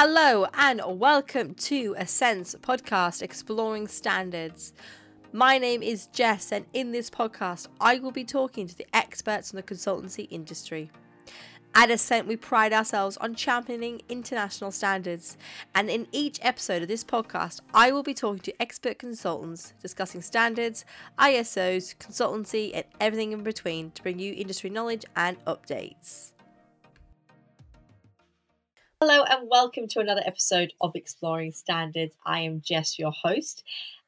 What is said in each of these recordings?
Hello and welcome to a Assent's podcast exploring standards. My name is Jess, and in this podcast, I will be talking to the experts in the consultancy industry. At Assent, we pride ourselves on championing international standards, and in each episode of this podcast, I will be talking to expert consultants discussing standards, ISOs, consultancy, and everything in between to bring you industry knowledge and updates. Hello and welcome to another episode of Exploring Standards. I am Jess, your host,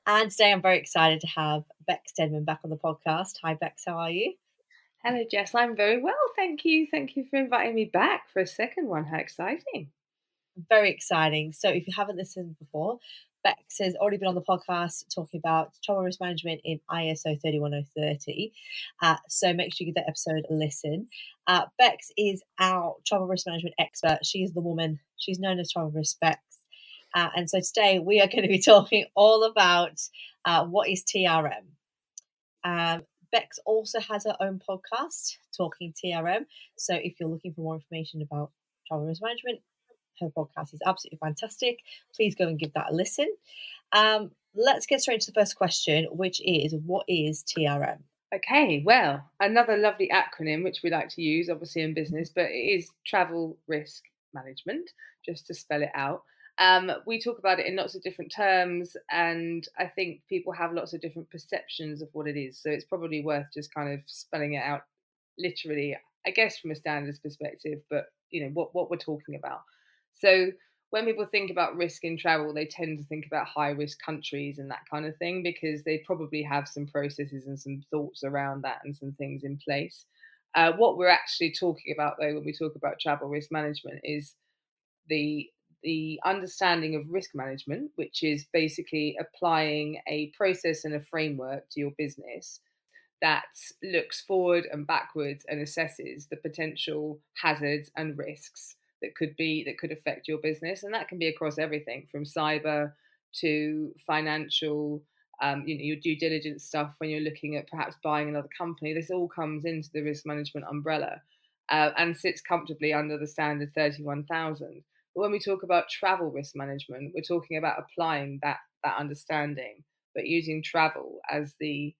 and today I'm very excited to have Bex Deadman back on the podcast. Hi, Bex, how are you? Hello, Jess. I'm very well, thank you. Thank you for inviting me back for a second one. How exciting! Very exciting. So, if you haven't listened before, Bex has already been on the podcast talking about travel risk management in ISO 31030. Uh, so make sure you give that episode a listen. Uh, Bex is our travel risk management expert. She is the woman. She's known as Travel Risk Bex. Uh, and so today we are going to be talking all about uh, what is TRM. Um, Bex also has her own podcast, Talking TRM. So if you're looking for more information about travel risk management, her podcast is absolutely fantastic. Please go and give that a listen. Um, let's get straight to the first question, which is what is TRM? Okay, well, another lovely acronym which we like to use, obviously in business, but it is travel risk management, just to spell it out. Um, we talk about it in lots of different terms, and I think people have lots of different perceptions of what it is. So it's probably worth just kind of spelling it out literally, I guess, from a standards perspective, but you know what what we're talking about. So when people think about risk in travel, they tend to think about high risk countries and that kind of thing because they probably have some processes and some thoughts around that and some things in place. Uh, what we're actually talking about, though, when we talk about travel risk management, is the the understanding of risk management, which is basically applying a process and a framework to your business that looks forward and backwards and assesses the potential hazards and risks that could be that could affect your business, and that can be across everything from cyber to financial. Um, you know your due diligence stuff when you're looking at perhaps buying another company. This all comes into the risk management umbrella uh, and sits comfortably under the standard 31,000. But when we talk about travel risk management, we're talking about applying that that understanding, but using travel as the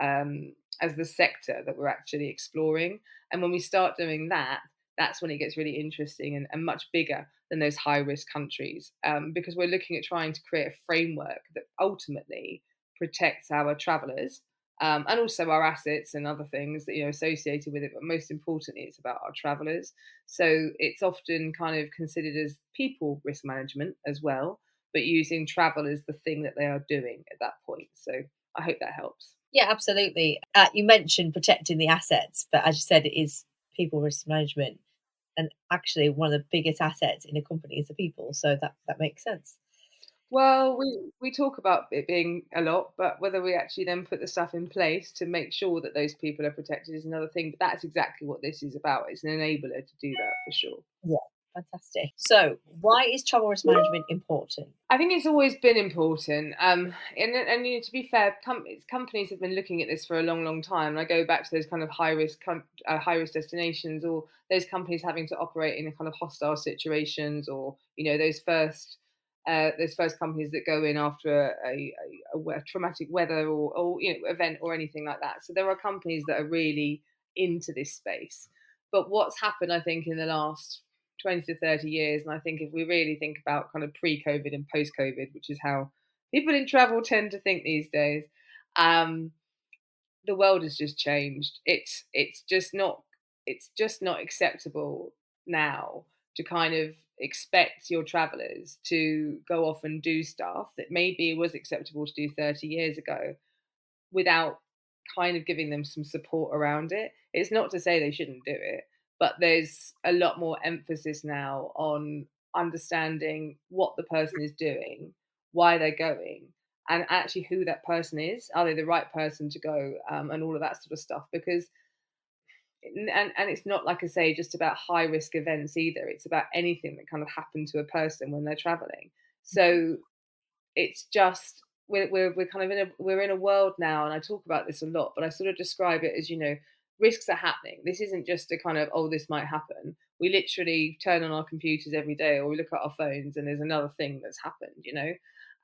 um, as the sector that we're actually exploring. And when we start doing that, that's when it gets really interesting and, and much bigger than those high risk countries um, because we're looking at trying to create a framework that ultimately protects our travelers um, and also our assets and other things that you know associated with it but most importantly it's about our travelers. So it's often kind of considered as people risk management as well but using travel as the thing that they are doing at that point. So i hope that helps. Yeah absolutely. Uh, you mentioned protecting the assets but as you said it is people risk management and actually one of the biggest assets in a company is the people so that that makes sense. Well we we talk about it being a lot but whether we actually then put the stuff in place to make sure that those people are protected is another thing but that's exactly what this is about it's an enabler to do that for sure. Yeah Fantastic. So, why is travel risk management important? I think it's always been important. Um, and, and you know, to be fair, com- companies have been looking at this for a long, long time. And I go back to those kind of high risk, com- uh, high risk destinations, or those companies having to operate in a kind of hostile situations, or you know, those first. Uh, those first companies that go in after a, a, a, a traumatic weather or, or you know event or anything like that. So there are companies that are really into this space. But what's happened, I think, in the last 20 to 30 years. And I think if we really think about kind of pre COVID and post COVID, which is how people in travel tend to think these days, um, the world has just changed. It's it's just not it's just not acceptable now to kind of expect your travelers to go off and do stuff that maybe was acceptable to do 30 years ago without kind of giving them some support around it. It's not to say they shouldn't do it, but there's a lot more emphasis now on understanding what the person is doing, why they're going, and actually who that person is. Are they the right person to go, um, and all of that sort of stuff? Because and and it's not like I say just about high risk events either. It's about anything that kind of happened to a person when they're traveling. So mm-hmm. it's just we're, we're we're kind of in a we're in a world now, and I talk about this a lot, but I sort of describe it as you know risks are happening. This isn't just a kind of, oh, this might happen. We literally turn on our computers every day or we look at our phones and there's another thing that's happened, you know.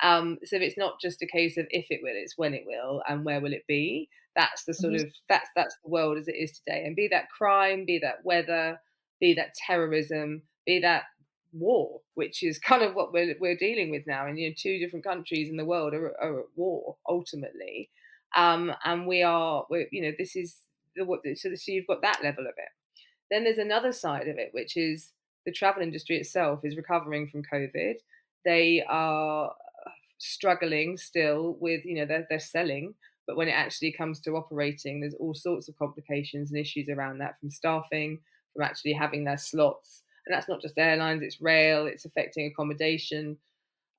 Um, so it's not just a case of if it will, it's when it will and where will it be. That's the sort mm-hmm. of that's that's the world as it is today. And be that crime, be that weather, be that terrorism, be that war, which is kind of what we're we're dealing with now. And you know, two different countries in the world are, are at war ultimately, um, and we are, we're, you know, this is. So, you've got that level of it. Then there's another side of it, which is the travel industry itself is recovering from COVID. They are struggling still with, you know, they're, they're selling, but when it actually comes to operating, there's all sorts of complications and issues around that from staffing, from actually having their slots. And that's not just airlines, it's rail, it's affecting accommodation.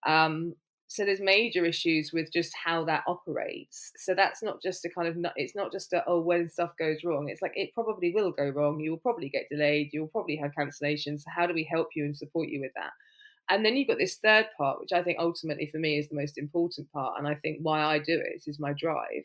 Um, so there's major issues with just how that operates. So that's not just a kind of it's not just a oh when stuff goes wrong. It's like it probably will go wrong. You will probably get delayed. You will probably have cancellations. So how do we help you and support you with that? And then you've got this third part which i think ultimately for me is the most important part and i think why i do it is my drive.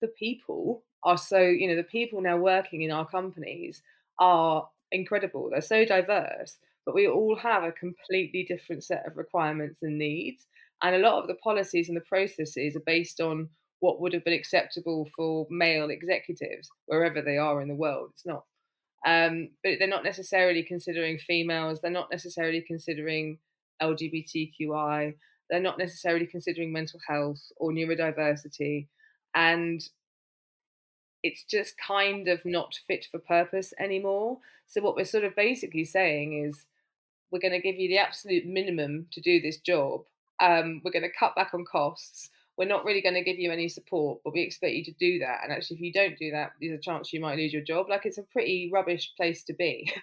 The people are so you know the people now working in our companies are incredible. They're so diverse but we all have a completely different set of requirements and needs. And a lot of the policies and the processes are based on what would have been acceptable for male executives wherever they are in the world. It's not. Um, but they're not necessarily considering females, they're not necessarily considering LGBTQI, they're not necessarily considering mental health or neurodiversity. And it's just kind of not fit for purpose anymore. So, what we're sort of basically saying is we're going to give you the absolute minimum to do this job. Um, we're going to cut back on costs. We're not really going to give you any support, but we expect you to do that. And actually, if you don't do that, there's a chance you might lose your job. Like it's a pretty rubbish place to be.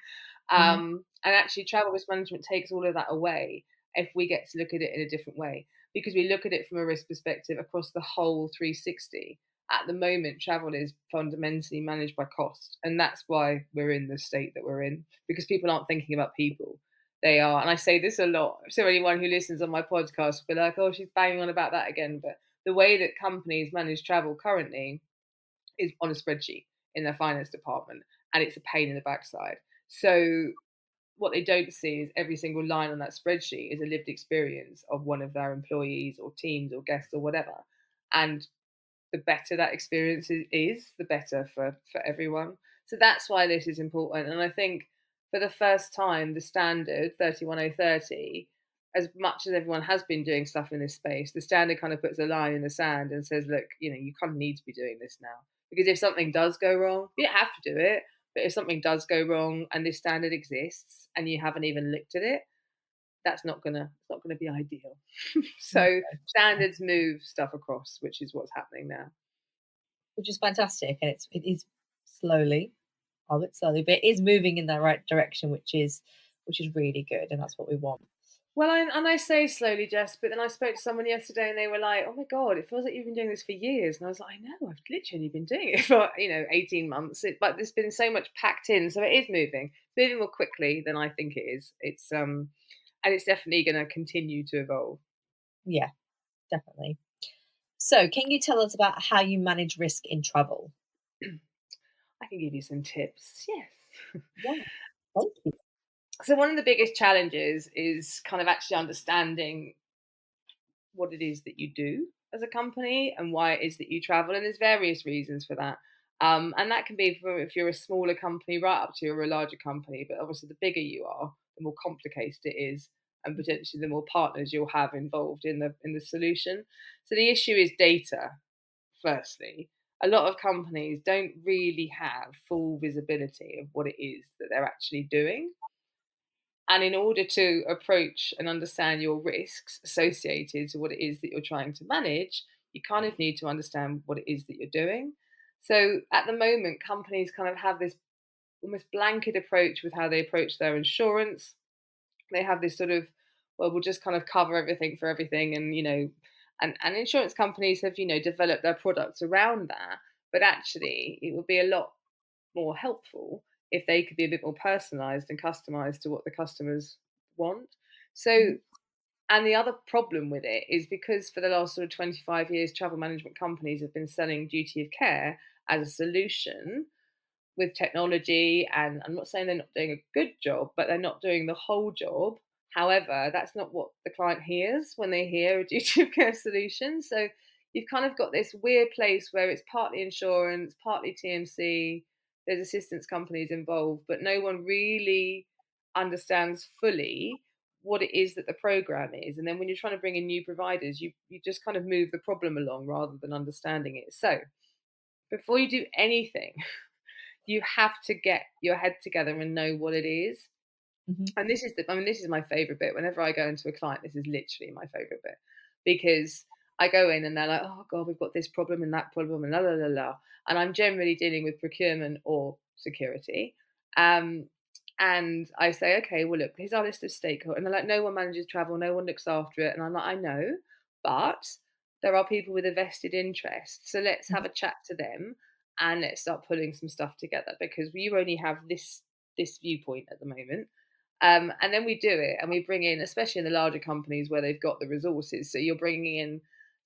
Mm-hmm. Um. And actually, travel risk management takes all of that away if we get to look at it in a different way because we look at it from a risk perspective across the whole 360 at the moment travel is fundamentally managed by cost and that's why we're in the state that we're in because people aren't thinking about people they are. And I say this a lot. So anyone who listens on my podcast will be like, oh, she's banging on about that again. But the way that companies manage travel currently is on a spreadsheet in their finance department, and it's a pain in the backside. So what they don't see is every single line on that spreadsheet is a lived experience of one of their employees or teams or guests or whatever. And the better that experience is, the better for, for everyone. So that's why this is important. And I think for the first time, the standard 31030, as much as everyone has been doing stuff in this space, the standard kind of puts a line in the sand and says, look, you know, you kind of need to be doing this now. Because if something does go wrong, you don't have to do it. But if something does go wrong and this standard exists and you haven't even looked at it, that's not gonna it's not gonna be ideal. so standards move stuff across, which is what's happening now. Which is fantastic, and it's it is slowly bit slowly, but it is moving in the right direction, which is which is really good, and that's what we want. Well, I, and I say slowly, Jess, but then I spoke to someone yesterday and they were like, "Oh my god, it feels like you've been doing this for years." And I was like, "I know, I've literally been doing it for you know eighteen months." It, but there's been so much packed in, so it is moving, moving more quickly than I think it is. It's um, and it's definitely going to continue to evolve. Yeah, definitely. So, can you tell us about how you manage risk in travel? I can give you some tips. Yes. Yeah. Thank you. So one of the biggest challenges is kind of actually understanding what it is that you do as a company and why it is that you travel. And there's various reasons for that. Um, and that can be for if you're a smaller company right up to you're a larger company. But obviously, the bigger you are, the more complicated it is, and potentially the more partners you'll have involved in the in the solution. So the issue is data, firstly a lot of companies don't really have full visibility of what it is that they're actually doing. And in order to approach and understand your risks associated to what it is that you're trying to manage, you kind of need to understand what it is that you're doing. So at the moment, companies kind of have this almost blanket approach with how they approach their insurance. They have this sort of, well, we'll just kind of cover everything for everything and, you know, and, and insurance companies have you know developed their products around that but actually it would be a lot more helpful if they could be a bit more personalized and customized to what the customers want so mm-hmm. and the other problem with it is because for the last sort of 25 years travel management companies have been selling duty of care as a solution with technology, and I'm not saying they're not doing a good job, but they're not doing the whole job. However, that's not what the client hears when they hear a duty of care solution. So you've kind of got this weird place where it's partly insurance, partly TMC, there's assistance companies involved, but no one really understands fully what it is that the program is. And then when you're trying to bring in new providers, you, you just kind of move the problem along rather than understanding it. So before you do anything, you have to get your head together and know what it is. Mm-hmm. And this is the I mean, this is my favorite bit. Whenever I go into a client, this is literally my favorite bit. Because I go in and they're like, oh God, we've got this problem and that problem and la la la la. And I'm generally dealing with procurement or security. Um, and I say, okay, well, look, here's our list of stakeholders. And they're like, no one manages travel, no one looks after it. And I'm like, I know, but there are people with a vested interest. So let's have mm-hmm. a chat to them and let's start pulling some stuff together because you only have this this viewpoint at the moment. Um, and then we do it and we bring in, especially in the larger companies where they've got the resources. So you're bringing in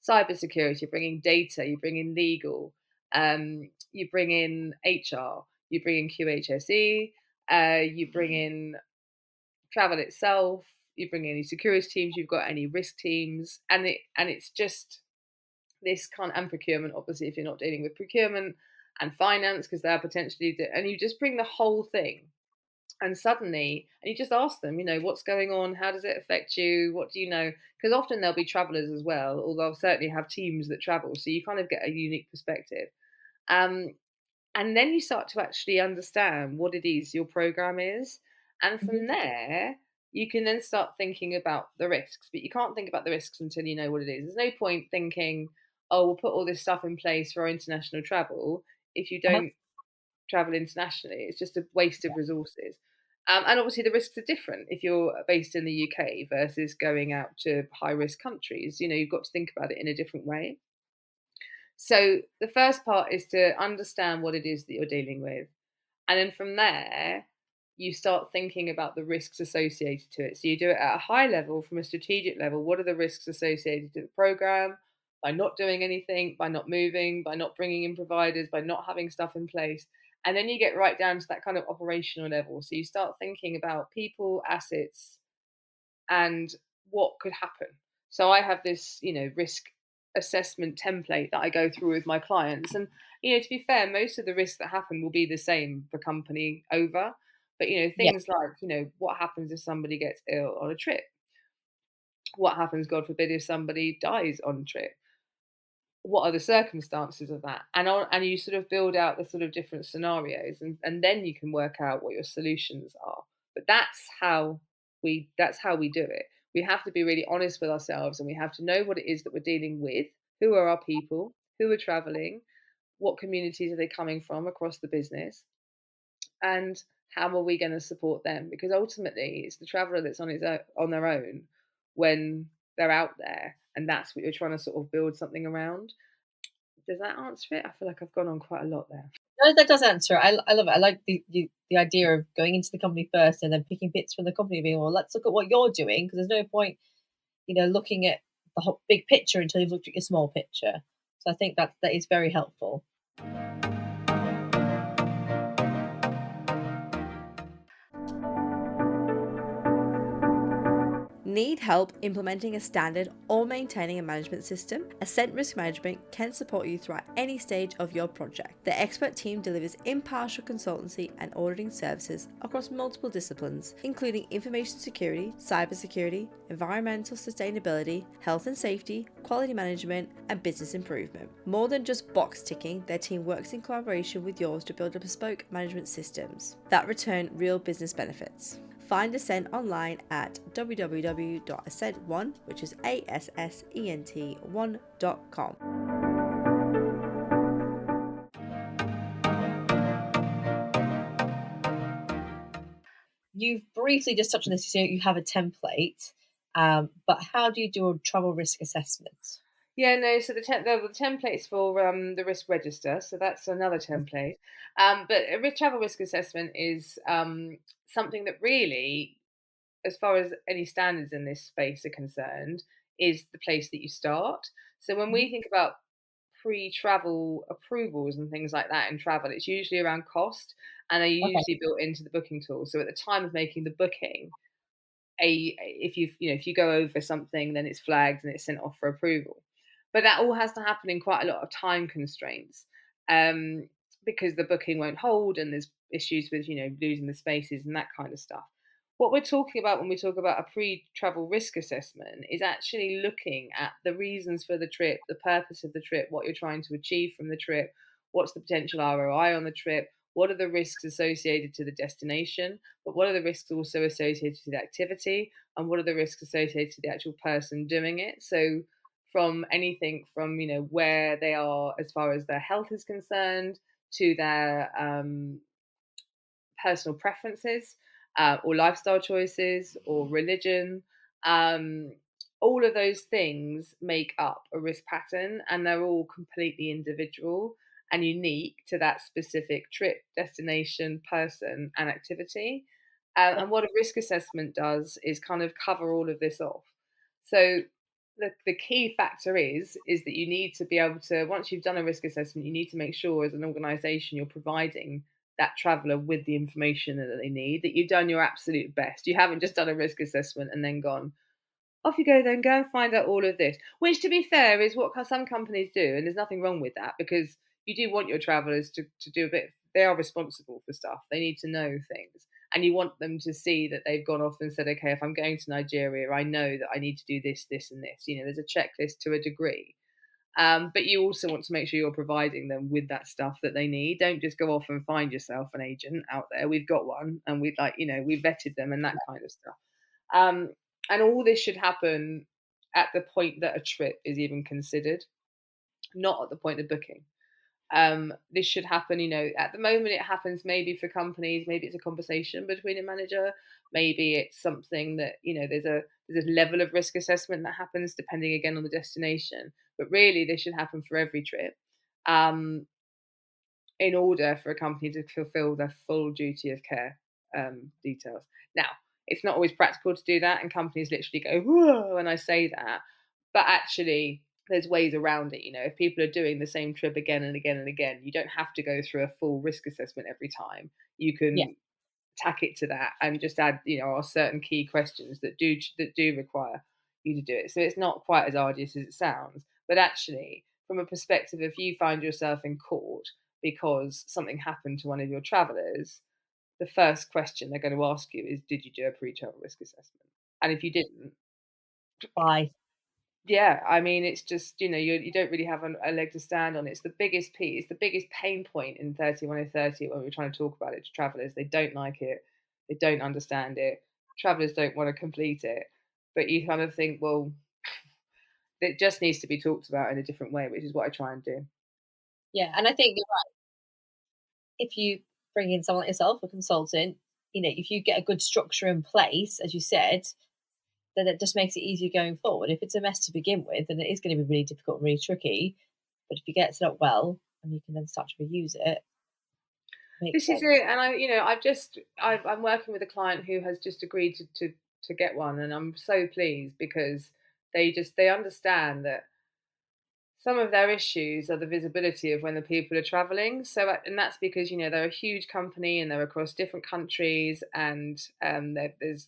cybersecurity, you're bringing data, you bring in legal, um, you bring in HR, you bring in QHSE, uh, you bring in travel itself, you bring in any security teams, you've got any risk teams, and it and it's just this kind of, and procurement. Obviously, if you're not dealing with procurement and finance, because they're potentially and you just bring the whole thing, and suddenly, and you just ask them, you know, what's going on? How does it affect you? What do you know? Because often there'll be travellers as well, although I'll certainly have teams that travel, so you kind of get a unique perspective. Um, and then you start to actually understand what it is your program is and from mm-hmm. there you can then start thinking about the risks but you can't think about the risks until you know what it is there's no point thinking oh we'll put all this stuff in place for our international travel if you uh-huh. don't. Travel internationally it's just a waste of resources um, and obviously the risks are different if you're based in the uk versus going out to high risk countries you know you've got to think about it in a different way so the first part is to understand what it is that you're dealing with. And then from there, you start thinking about the risks associated to it. So you do it at a high level, from a strategic level. What are the risks associated to the program? By not doing anything, by not moving, by not bringing in providers, by not having stuff in place. And then you get right down to that kind of operational level. So you start thinking about people, assets, and what could happen. So I have this, you know, risk assessment template that I go through with my clients. And, you know, to be fair, most of the risks that happen will be the same for company over. But, you know, things yeah. like, you know, what happens if somebody gets ill on a trip? What happens, God forbid, if somebody dies on a trip? What are the circumstances of that? And on, and you sort of build out the sort of different scenarios, and, and then you can work out what your solutions are. But that's how we that's how we do it. We have to be really honest with ourselves and we have to know what it is that we're dealing with. Who are our people? Who are traveling? What communities are they coming from across the business? And how are we going to support them? Because ultimately it's the traveler that's on his own, on their own when they're out there and that's what you're trying to sort of build something around does that answer it i feel like i've gone on quite a lot there no, that does answer. I, I love it. I like the, the, the idea of going into the company first and then picking bits from the company, being well, let's look at what you're doing because there's no point, you know, looking at the whole big picture until you've looked at your small picture. So I think that that is very helpful. Need help implementing a standard or maintaining a management system? Assent Risk Management can support you throughout any stage of your project. The expert team delivers impartial consultancy and auditing services across multiple disciplines, including information security, cybersecurity, environmental sustainability, health and safety, quality management, and business improvement. More than just box ticking, their team works in collaboration with yours to build bespoke management systems that return real business benefits. Find Assent online at www.assent1, which is A S S E N T 1.com. You've briefly just touched on this, so you have a template, um, but how do you do a travel risk assessment? Yeah, no. So the, te- the, the templates for um, the risk register. So that's another mm. template. Um, but a travel risk assessment is um, something that really, as far as any standards in this space are concerned, is the place that you start. So when we mm-hmm. think about pre-travel approvals and things like that in travel, it's usually around cost and they're usually okay. built into the booking tool. So at the time of making the booking, a if you you know if you go over something, then it's flagged and it's sent off for approval. But that all has to happen in quite a lot of time constraints um, because the booking won't hold and there's issues with you know losing the spaces and that kind of stuff. What we're talking about when we talk about a pre-travel risk assessment is actually looking at the reasons for the trip, the purpose of the trip, what you're trying to achieve from the trip, what's the potential ROI on the trip, what are the risks associated to the destination, but what are the risks also associated to the activity, and what are the risks associated to the actual person doing it. So from anything from you know where they are as far as their health is concerned to their um, personal preferences uh, or lifestyle choices or religion um, all of those things make up a risk pattern and they're all completely individual and unique to that specific trip, destination, person, and activity. Um, and what a risk assessment does is kind of cover all of this off. So the, the key factor is is that you need to be able to once you've done a risk assessment, you need to make sure as an organisation you're providing that traveller with the information that they need, that you've done your absolute best. You haven't just done a risk assessment and then gone, off you go then, go and find out all of this. Which, to be fair, is what some companies do, and there's nothing wrong with that because you do want your travelers to, to do a bit they are responsible for stuff they need to know things and you want them to see that they've gone off and said okay if i'm going to nigeria i know that i need to do this this and this. You know there's a checklist to a degree. Um, but you also want to make sure you're providing them with that stuff that they need. Don't just go off and find yourself an agent out there. We've got one and we'd like you know we vetted them and that kind of stuff. Um, and all this should happen at the point that a trip is even considered not at the point of booking um, this should happen. You know, at the moment it happens maybe for companies, maybe it's a conversation between a manager, maybe it's something that you know there's a there's a level of risk assessment that happens depending again on the destination. But really, this should happen for every trip. Um, in order for a company to fulfill their full duty of care um, details. Now, it's not always practical to do that, and companies literally go, whoa, when I say that. But actually, there's ways around it. You know, if people are doing the same trip again and again and again, you don't have to go through a full risk assessment every time. You can yeah. tack it to that and just add, you know, certain key questions that do that do require you to do it. So it's not quite as arduous as it sounds. But actually, from a perspective, if you find yourself in court because something happened to one of your travellers, the first question they're going to ask you is, "Did you do a pre-travel risk assessment?" And if you didn't, why? Yeah, I mean, it's just you know you you don't really have a, a, leg to stand on. It's the biggest piece, the biggest pain point in thirty one and thirty when we're trying to talk about it to travellers. They don't like it, they don't understand it. Travellers don't want to complete it, but you kind of think, well, it just needs to be talked about in a different way, which is what I try and do. Yeah, and I think you're right. If you bring in someone like yourself, a consultant, you know, if you get a good structure in place, as you said, then it just makes it easier going forward. If it's a mess to begin with, then it is going to be really difficult and really tricky. But if you get it set up well and you can then start to reuse it, this sense. is it. And I, you know, I've just, i am working with a client who has just agreed to, to to get one, and I'm so pleased because they just they understand that some of their issues are the visibility of when the people are traveling. So, uh, and that's because you know they're a huge company and they're across different countries, and um, there's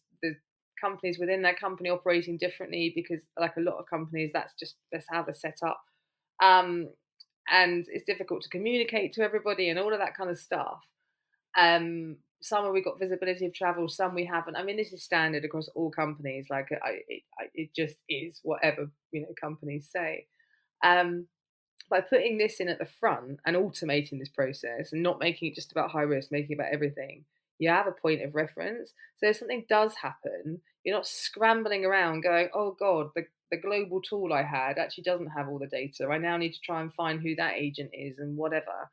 companies within their company operating differently because like a lot of companies that's just that's how they're set up. Um, and it's difficult to communicate to everybody and all of that kind of stuff. Um, some we've got visibility of travel some we haven't. I mean this is standard across all companies like I, it, it just is whatever you know companies say. Um, by putting this in at the front and automating this process and not making it just about high risk making it about everything you have a point of reference. So if something does happen, you're not scrambling around going, oh God, the, the global tool I had actually doesn't have all the data. I now need to try and find who that agent is and whatever.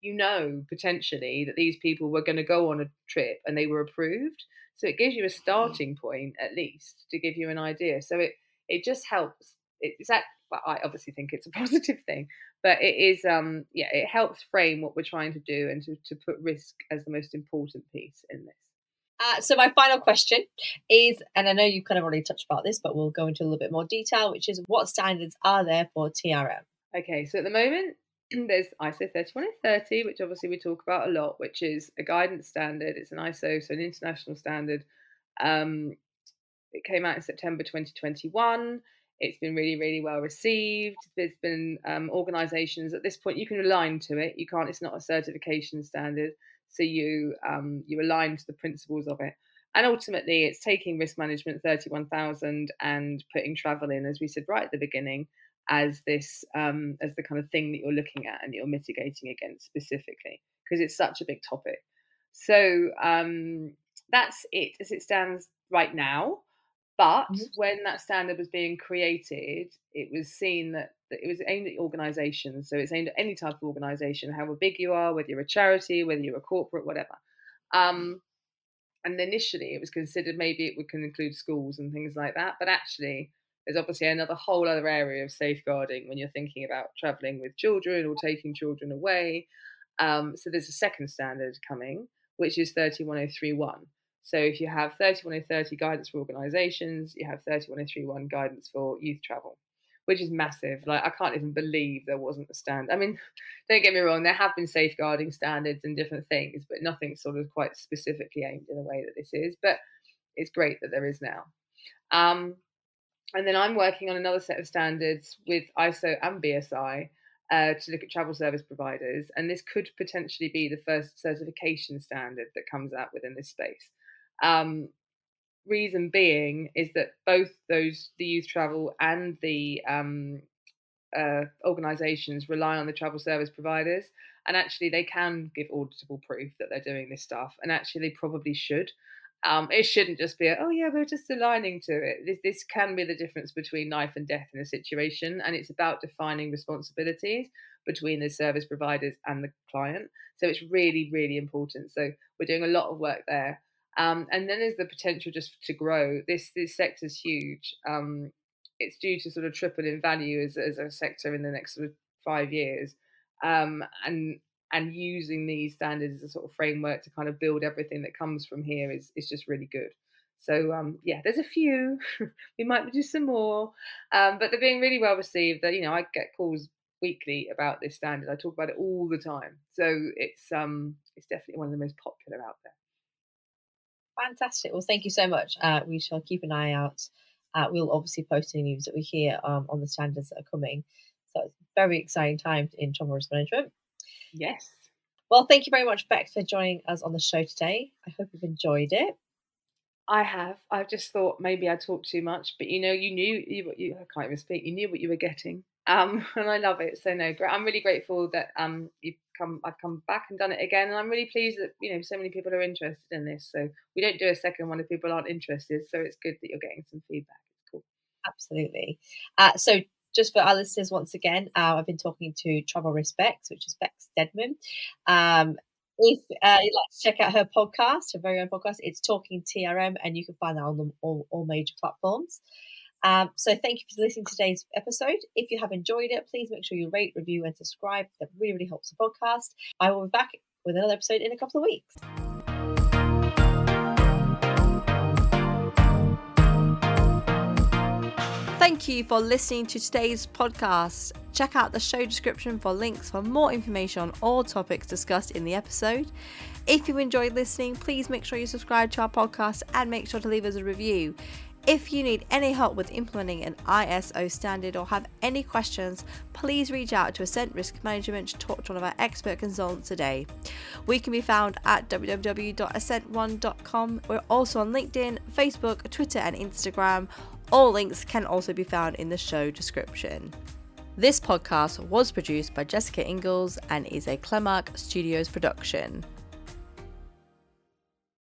You know, potentially, that these people were going to go on a trip and they were approved. So it gives you a mm. starting point at least to give you an idea. So it, it just helps. It's that I obviously think it's a positive thing, but it is um yeah it helps frame what we're trying to do and to, to put risk as the most important piece in this uh, so my final question is and i know you've kind of already touched about this but we'll go into a little bit more detail which is what standards are there for trm Okay, so at the moment, there's ISO 31030, which obviously we talk about a lot, which is a guidance standard. It's an ISO, so an international standard. Um, it came out in September 2021. It's been really, really well received. There's been um, organisations at this point you can align to it. You can't. It's not a certification standard, so you um, you align to the principles of it. And ultimately, it's taking risk management 31,000 and putting travel in, as we said right at the beginning, as this um, as the kind of thing that you're looking at and you're mitigating against specifically because it's such a big topic. So um, that's it as it stands right now. But mm-hmm. when that standard was being created, it was seen that, that it was aimed at organisations. So it's aimed at any type of organisation, however big you are, whether you're a charity, whether you're a corporate, whatever. Um, and initially, it was considered maybe it would include schools and things like that. But actually, there's obviously another whole other area of safeguarding when you're thinking about traveling with children or taking children away. Um, so there's a second standard coming, which is 31031. So if you have 31030 guidance for organisations, you have 31031 guidance for youth travel, which is massive. Like I can't even believe there wasn't a stand. I mean, don't get me wrong, there have been safeguarding standards and different things, but nothing sort of quite specifically aimed in the way that this is. But it's great that there is now. Um, and then I'm working on another set of standards with ISO and BSI uh, to look at travel service providers. And this could potentially be the first certification standard that comes out within this space. Um, reason being is that both those, the youth travel and the um, uh, organizations rely on the travel service providers. And actually, they can give auditable proof that they're doing this stuff. And actually, they probably should. Um, it shouldn't just be, a, oh yeah, we're just aligning to it. This, this can be the difference between life and death in a situation, and it's about defining responsibilities between the service providers and the client. So it's really, really important. So we're doing a lot of work there. Um, and then there's the potential just to grow. This this sector is huge. Um, it's due to sort of triple in value as, as a sector in the next sort of five years. Um, and and using these standards as a sort of framework to kind of build everything that comes from here is is just really good. So um, yeah, there's a few. we might do some more, um, but they're being really well received. That you know, I get calls weekly about this standard. I talk about it all the time. So it's um, it's definitely one of the most popular out there. Fantastic. Well, thank you so much. Uh, we shall keep an eye out. Uh, we'll obviously post any news that we hear um, on the standards that are coming. So it's very exciting time in travel risk management. Yes. Well, thank you very much, Beck, for joining us on the show today. I hope you've enjoyed it. I have. I've just thought maybe I talked too much, but you know, you knew you, you I can't even speak. You knew what you were getting, um, and I love it. So no, I'm really grateful that um you've come. I've come back and done it again, and I'm really pleased that you know so many people are interested in this. So we don't do a second one if people aren't interested. So it's good that you're getting some feedback. It's cool. Absolutely. Uh, so just for our listeners, once again, uh, I've been talking to Travel Risk Bex, which is Bex Deadman. Um, if uh, you'd like to check out her podcast, her very own podcast, it's Talking TRM, and you can find that on all, all major platforms. Um, so thank you for listening to today's episode. If you have enjoyed it, please make sure you rate, review, and subscribe. That really, really helps the podcast. I will be back with another episode in a couple of weeks. Thank you for listening to today's podcast. Check out the show description for links for more information on all topics discussed in the episode. If you enjoyed listening, please make sure you subscribe to our podcast and make sure to leave us a review. If you need any help with implementing an ISO standard or have any questions, please reach out to Assent Risk Management to talk to one of our expert consultants today. We can be found at www.assent1.com. We're also on LinkedIn, Facebook, Twitter, and Instagram. All links can also be found in the show description. This podcast was produced by Jessica Ingalls and is a Clemark Studios production.